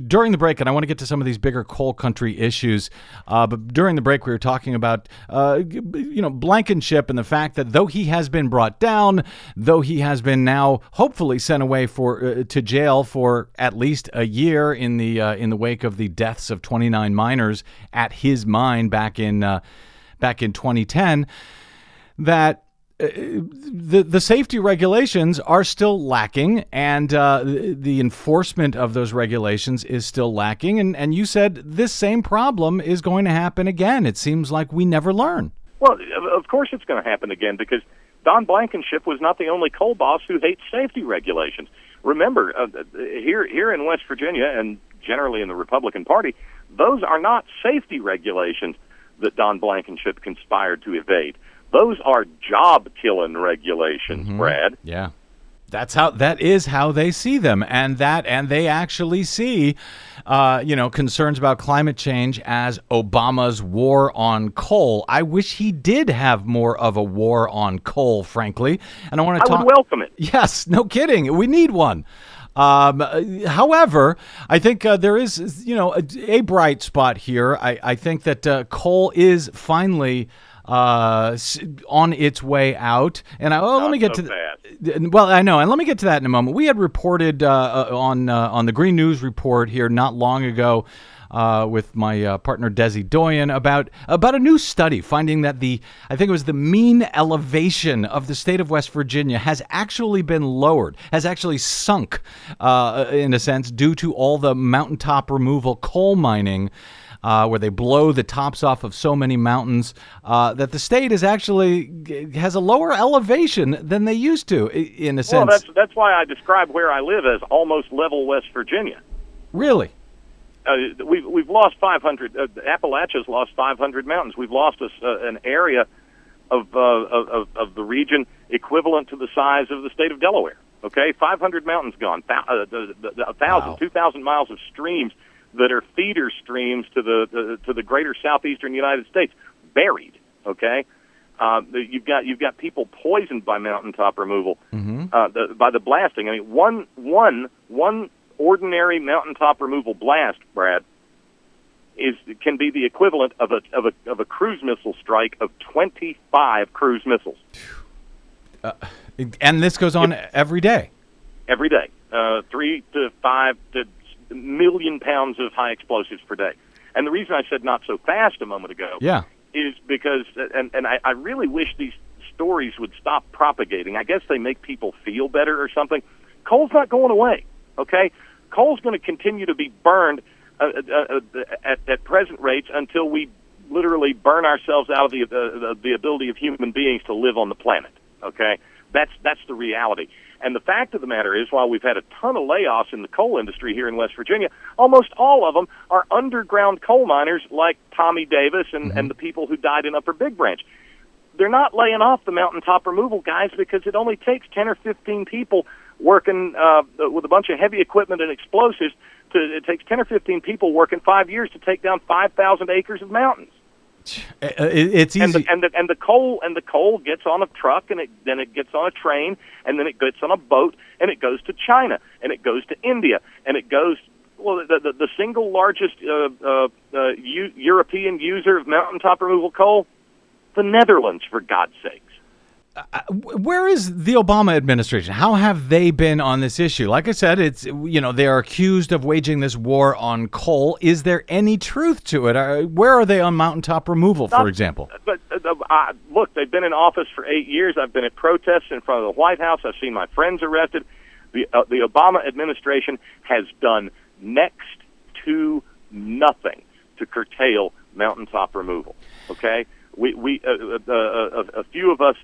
during the break, and I want to get to some of these bigger coal country issues, uh, but during the break, we were talking about uh, you know Blankenship and the fact that though he has been brought down, though he has been now hopefully sent away for uh, to jail for at least a year in the in the wake of the deaths of 29 miners at his mine back in back in 2010, that the the safety regulations are still lacking, and uh, the, enforcement of those regulations is still lacking. And and you said this same problem is going to happen again. It seems like we never learn. Well, of- of course it's going to happen again because Don Blankenship was not the only coal boss who hates safety regulations. Remember, uh, here here in West Virginia and generally in the Republican Party, those are not safety regulations that Don Blankenship conspired to evade. Those are job killing regulations, Brad. Yeah. That's how that is how they see them, and that and they actually see, uh, you know, concerns about climate change as Obama's war on coal. I wish he did have more of a war on coal, frankly. And I want I to talk. would welcome it. Yes, no kidding. We need one. Um, however, I think uh, there is, you know, a, a bright spot here. I, I think that uh, coal is finally uh, on its way out. And I, let me get so to the, well, I know, and let me get to that in a moment. We had reported uh, uh, on uh, on the Green News report here not long ago. Uh, with my uh, partner Desi Doyen about about a new study finding that the I think it was the mean elevation of the state of West Virginia has actually been lowered, has actually sunk uh, in a sense due to all the mountaintop removal coal mining. Uh, where they blow the tops off of so many mountains, uh, that the state is actually has a lower elevation than they used to, in a sense. Well, that's that's why I describe where I live as almost level West Virginia. really, uh, we've we've lost 500. Uh, Appalachia's lost 500 mountains. We've lost a, uh, an area of, uh, of of the region equivalent to the size of the state of Delaware. Okay, 500 mountains gone. Thou- uh, the, the, the, a thousand, Wow. two thousand miles of streams that are feeder streams to the, the to the greater southeastern United States buried. Okay. Uh, you've got you've got people poisoned by mountaintop removal, uh, the, by the blasting. I mean, one one one ordinary mountaintop removal blast, Brad, is can be the equivalent of a of a of a cruise missile strike of twenty five cruise missiles and this goes on every day. every day. Uh, three to five to million pounds of high explosives per day. And the reason I said not so fast a moment ago Yeah. is because, and, and I, I really wish these stories would stop propagating. I guess they make people feel better or something. Coal's not going away, okay? Coal's going to continue to be burned uh, uh, uh, at, at present rates until we literally burn ourselves out of the, uh, the ability of human beings to live on the planet, okay? That's, that's the reality. And the fact of the matter is, while we've had a ton of layoffs in the coal industry here in West Virginia, almost all of them are underground coal miners like Tommy Davis and, and the people who died in Upper Big Branch. They're not laying off the mountaintop removal guys because it only takes 10 or 15 people working uh, with a bunch of heavy equipment and explosives. To, it takes 10 or 15 people working five years to take down 5,000 acres of mountains Uh, it- it's and easy. the, and the and the coal and the coal gets on a truck and it then it gets on a train and then it gets on a boat and it goes to China and it goes to India and it goes well the the, the single largest uh, uh, uh, U- European user of mountaintop removal coal the Netherlands for God's sakes Where is the Obama administration? How have they been on this issue? Like I said, it's you know they are accused of waging this war on coal. Is there any truth to it? Uh, Where are they on mountaintop removal, for Not- example? but uh, uh, look, they've been in office for eight years. I've been at protests in front of the White House. I've seen my friends arrested. The uh, the Obama administration has done next to nothing to curtail mountaintop removal. Okay, we we uh, uh, uh, a few of us.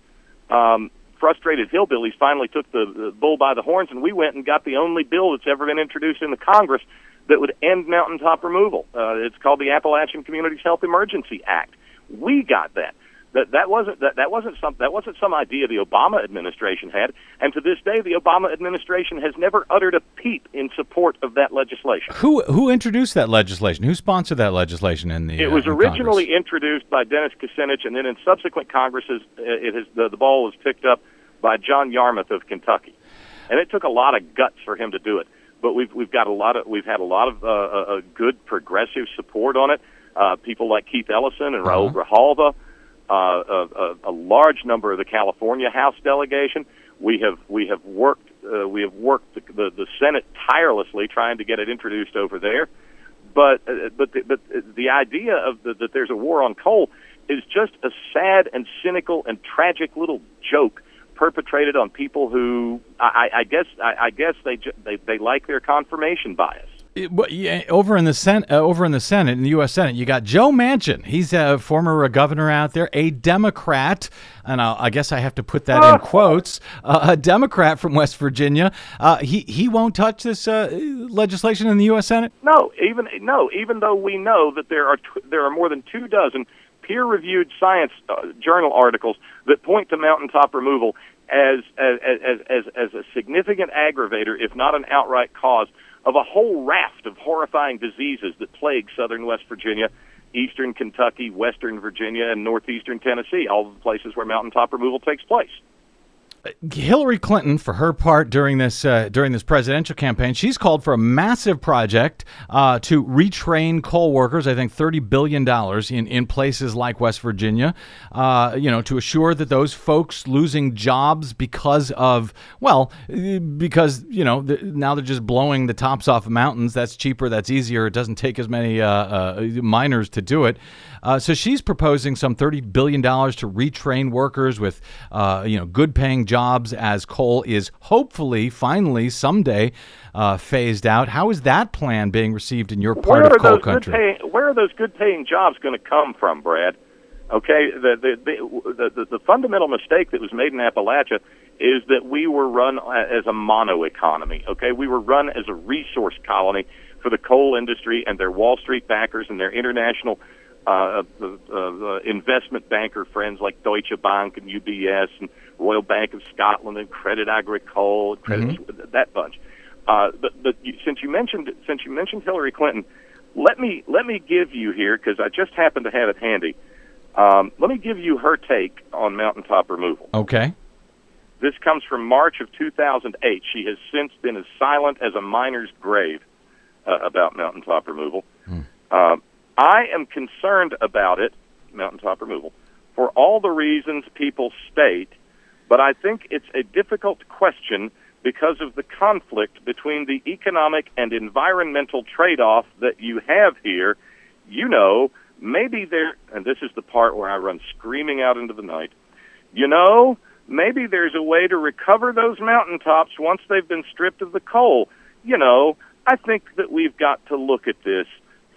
Um, frustrated hillbillies finally took the, the bull by the horns, and we went and got the only bill that's ever been introduced in the Congress that would end mountaintop removal. Uh, it's called the Appalachian Communities Health Emergency Act. We got that. That that wasn't that, that wasn't some that wasn't some idea the Obama administration had, and to this day, the Obama administration has never uttered a peep in support of that legislation. Who who introduced that legislation? Who sponsored that legislation in the? It uh, was in originally introduced by Dennis Kucinich, and then in subsequent Congresses, uh, it has the, the ball was picked up by John Yarmuth of Kentucky, and it took a lot of guts for him to do it. But we've we've got a lot of we've had a lot of uh, uh, uh, good progressive support on it. Uh, people like Keith Ellison and Raul Grijalva, uh, a, a, a large number of the California House delegation. We have we have worked uh, we have worked the, the, the Senate tirelessly trying to get it introduced over there but uh, but the, but the idea of the, that there's a war on coal is just a sad and cynical and tragic little joke perpetrated on people who I, I guess I, I guess they, they they like their confirmation bias. Well, yeah, over in the Senate, uh, over in the Senate, in the U.S. Senate, you got Joe Manchin. He's a former uh, governor out there, a Democrat, and i I guess I have to put that in quotes. Uh, a Democrat from West Virginia. Uh, he he won't touch this uh, legislation in the U.S. Senate. No, even no, even though we know that there are there are more than two dozen peer-reviewed science uh, journal articles that point to mountaintop removal as as, as as as a significant aggravator, if not an outright cause, of a whole raft of horrifying diseases that plague southern West Virginia, eastern Kentucky, western Virginia, and northeastern Tennessee, all the places where mountaintop removal takes place. Hillary Clinton, for her part during this uh, during this presidential campaign, she's called for a massive project uh, to retrain coal workers. I think thirty billion dollars in in places like West Virginia. Uh, you know, to assure that those folks losing jobs because of well, because you know now they're just blowing the tops off of mountains. That's cheaper. That's easier. It doesn't take as many uh, uh, miners to do it. Uh, so she's proposing some thirty billion dollars to retrain workers with you know good paying jobs as coal is hopefully finally someday uh, phased out. How is that plan being received in your part of coal country? Paying, where are those good paying jobs going to come from, Brad? Okay, the the, the the the fundamental mistake that was made in Appalachia is that we were run as a mono economy. Okay, we were run as a resource colony for the coal industry and their Wall Street backers and their international uh, uh, uh, investment banker friends like Deutsche Bank and UBS and Royal Bank of Scotland and Credit Agricole, and Credit Mm-hmm. that bunch. Uh, but but you, since you mentioned since you mentioned Hillary Clinton, let me let me give you here because I just happen to have it handy. Um, let me give you her take on mountaintop removal. Okay. This comes from March of 2008. She has since been as silent as a miner's grave uh, about mountaintop removal. Uh, I am concerned about it, mountaintop removal, for all the reasons people state, but I think it's a difficult question because of the conflict between the economic and environmental trade off that you have here, you know, maybe there, and this is the part where I run screaming out into the night, you know, maybe there's a way to recover those mountaintops once they've been stripped of the coal. You know, I think that we've got to look at this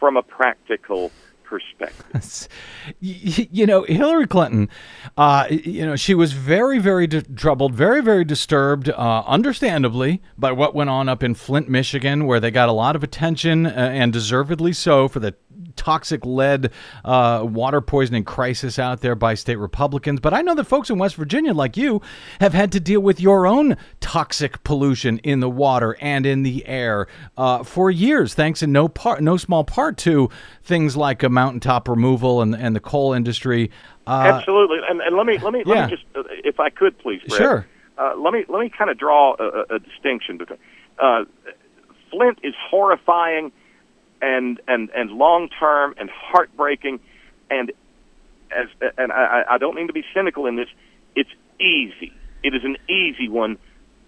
from a practical perspective. [LAUGHS] You know, Hillary Clinton, uh, you know, she was very, very di- troubled, very, very disturbed, uh, understandably, by what went on up in Flint, Michigan, where they got a lot of attention, uh, and deservedly so, for the toxic lead uh, water poisoning crisis out there by state Republicans. But I know that folks in West Virginia, like you, have had to deal with your own toxic pollution in the water and in the air uh, for years, thanks in no part, no small part to things like a mountaintop removal and and the coal industry. Uh, Absolutely, and, and let me let me yeah. let me just, uh, if I could, please, Brad, Sure. Uh, let me let me kind of draw a, a- distinction between uh, Flint is horrifying and and and long term and heartbreaking, and as and I, I don't mean to be cynical in this, it's easy. It is an easy one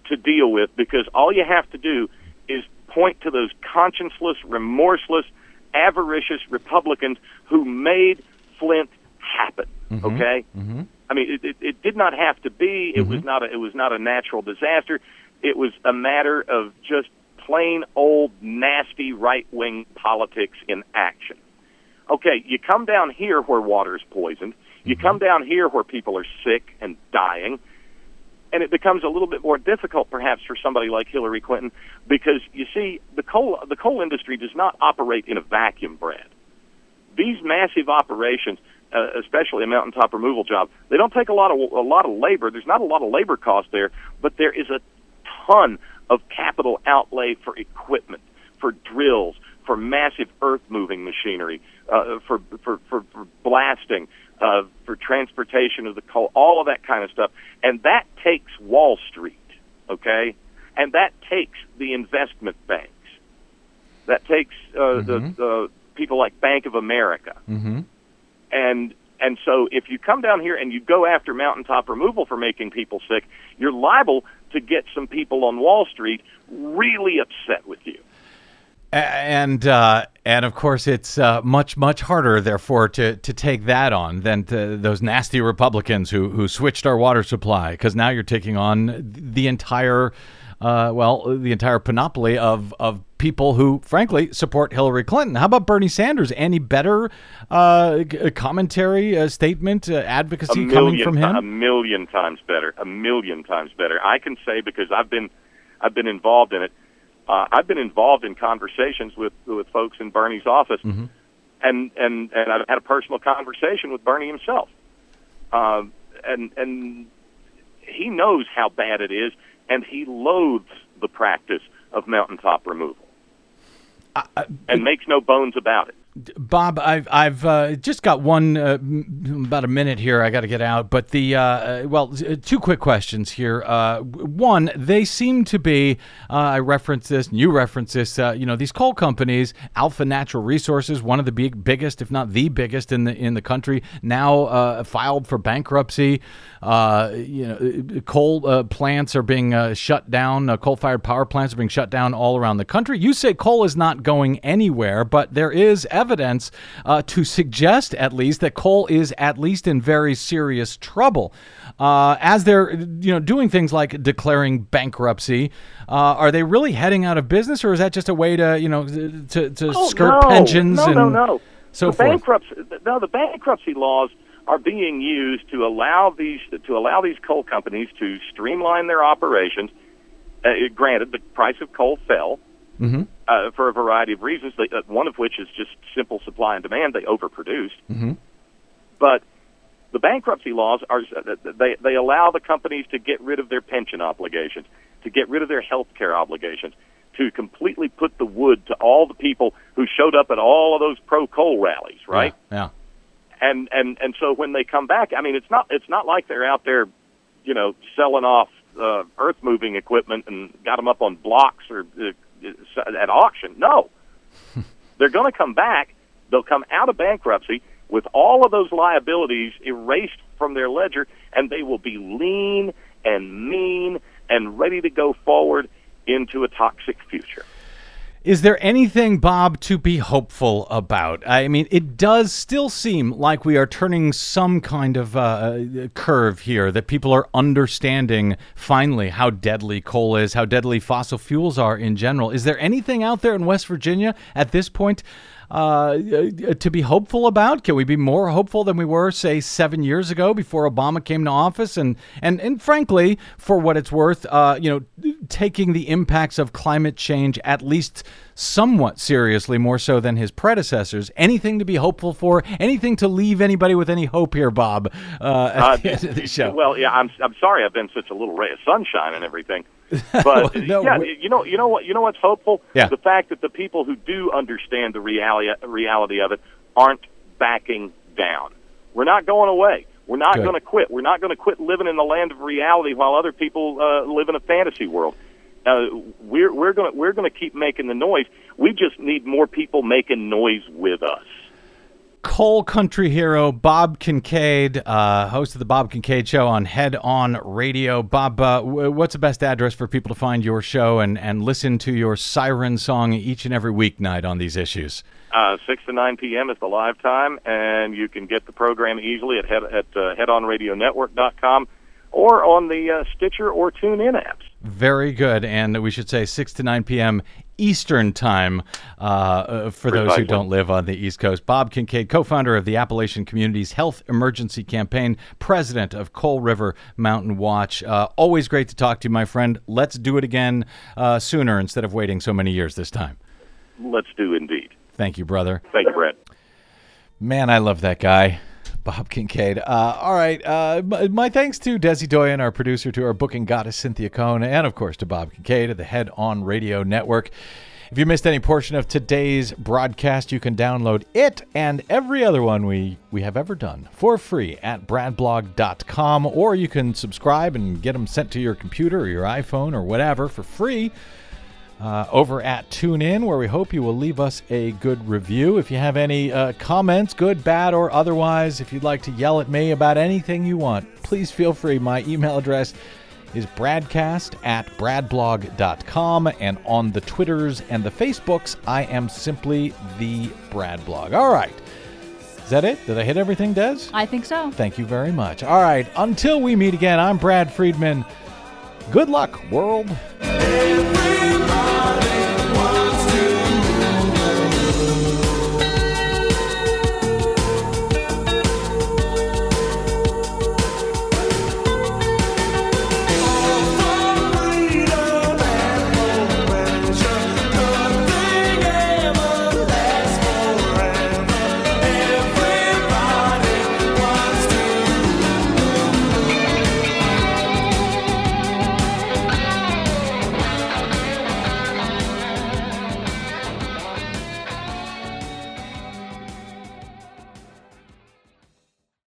to deal with because all you have to do is point to those conscienceless, remorseless, avaricious Republicans who made Flint happen. Okay. Mm-hmm. I mean, it, it, it did not have to be. It was not. A, it was not a natural disaster. It was a matter of just plain old nasty right wing politics in action. Okay, you come down here where water's poisoned. You come down here where people are sick and dying, and it becomes a little bit more difficult, perhaps, for somebody like Hillary Clinton, because you see, the coal the coal industry does not operate in a vacuum, Brad these massive operations, uh, especially a mountaintop removal job, they don't take a lot of a lot of labor. There's not a lot of labor cost there, but there is a ton of capital outlay for equipment, for drills, for massive earth moving machinery, uh, for, for for for blasting, uh, for transportation of the coal, all of that kind of stuff, and that takes Wall Street, okay, and that takes the investment banks, that takes uh, the, the people like Bank of America. Mm-hmm. and and so if you come down here and you go after mountaintop removal for making people sick, you're liable to get some people on Wall Street really upset with you. And uh, and of course, it's uh, much much harder, therefore, to to take that on than those nasty Republicans who who switched our water supply. Because now you're taking on the entire, uh, well, the entire panoply of of people who, frankly, support Hillary Clinton. How about Bernie Sanders? Any better uh, g- commentary, uh, statement, uh, advocacy million, coming from him? a million times better, a million times better. I can say because I've been, I've been involved in it. Uh, I've been involved in conversations with with folks in Bernie's office, Mm-hmm. and and and I've had a personal conversation with Bernie himself, um, and and he knows how bad it is, and he loathes the practice of mountaintop removal, and makes no bones about it. Bob, I've I've uh, just got one uh, about a minute here. I got to get out, but the uh, uh, well, uh, two quick questions here. Uh, one, they seem to be. I reference this, and you reference this. You know, these coal companies, Alpha Natural Resources, one of the big, biggest, if not the biggest in the in the country, now filed for bankruptcy. You know, coal plants are being shut down. Coal-fired power plants are being shut down all around the country. You say coal is not going anywhere, but there is evidence uh, to suggest, at least, that coal is at least in very serious trouble. Uh, as they're, you know, doing things like declaring bankruptcy, uh, are they really heading out of business, or is that just a way to, you know, to, to Oh, skirt no. pensions No, and no, no. so the bankruptcy, no, the bankruptcy laws are being used to allow these to allow these coal companies to streamline their operations. Uh, granted, the price of coal fell Mm-hmm. uh, for a variety of reasons. They, uh, one of which is just simple supply and demand. They overproduced, Mm-hmm. but the bankruptcy laws are uh, they they allow the companies to get rid of their pension obligations, to get rid of their health care obligations, to completely put the wood to all the people who showed up at all of those pro coal rallies, right? Yeah. And and and so when they come back, I mean, it's not it's not like they're out there, you know, selling off uh, earth moving equipment and got them up on blocks or uh, at auction. No, [LAUGHS] they're going to come back. They'll come out of bankruptcy with all of those liabilities erased from their ledger, and they will be lean and mean and ready to go forward into a toxic future. Is there anything, Bob, to be hopeful about? I mean, it does still seem like we are turning some kind of uh, curve here, that people are understanding finally how deadly coal is, how deadly fossil fuels are in general. Is there anything out there in West Virginia at this point? Uh, to be hopeful about? Can we be more hopeful than we were, say, seven years ago before Obama came to office? And and and frankly, for what it's worth, uh, you know, taking the impacts of climate change at least somewhat seriously, more so than his predecessors. Anything to be hopeful for? Anything to leave anybody with any hope here, Bob? Uh, at Uh, the end of the show. Well, yeah, I'm I'm sorry I've been such a little ray of sunshine and everything. But [LAUGHS] No, yeah, we- you know, you know what, you know what's hopeful? Yeah. The fact that the people who do understand the reality reality of it aren't backing down. We're not going away. We're not going to quit. We're not going to quit living in the land of reality while other people uh, live in a fantasy world. Uh, we're we're going to we're going to keep making the noise. We just need more people making noise with us. coal country hero Bob Kincaid, uh, host of the Bob Kincaid Show on Head On Radio. Bob, uh, w- what's the best address for people to find your show and, and listen to your siren song each and every weeknight on these issues? Uh, six to nine p.m. is the live time, and you can get the program easily at head at uh, headonradionetwork.com or on the uh, Stitcher or TuneIn apps. Very good. And we should say 6 to 9 p.m. Eastern Time uh, uh, for those who don't live on the East Coast. Bob Kincaid, co founder of the Appalachian Community's Health Emergency Campaign, president of Coal River Mountain Watch. Uh, always great to talk to you, my friend. Let's do it again uh, sooner instead of waiting so many years this time. Let's do indeed. Thank you, brother. Thank you, Brad. Man, I love that guy. Bob Kincaid. Uh, all right. Uh, my, thanks to Desi Doyen, our producer, to our booking goddess, Cynthia Cohn, and of course to Bob Kincaid of the Head On Radio Network. If you missed any portion of today's broadcast, you can download it and every other one we, we have ever done for free at bradblog.com, or you can subscribe and get them sent to your computer or your iPhone or whatever for free uh, over at TuneIn, where we hope you will leave us a good review. If you have any uh, comments, good, bad, or otherwise, if you'd like to yell at me about anything you want, please feel free. My email address is bradcast at bradblog.com, and on the Twitters and the Facebooks, I am simply the Bradblog. All right. Is that it? Did I hit everything, Des? I think so. Thank you very much. All right. Until we meet again, I'm Brad Friedman. Good luck, world. Everybody.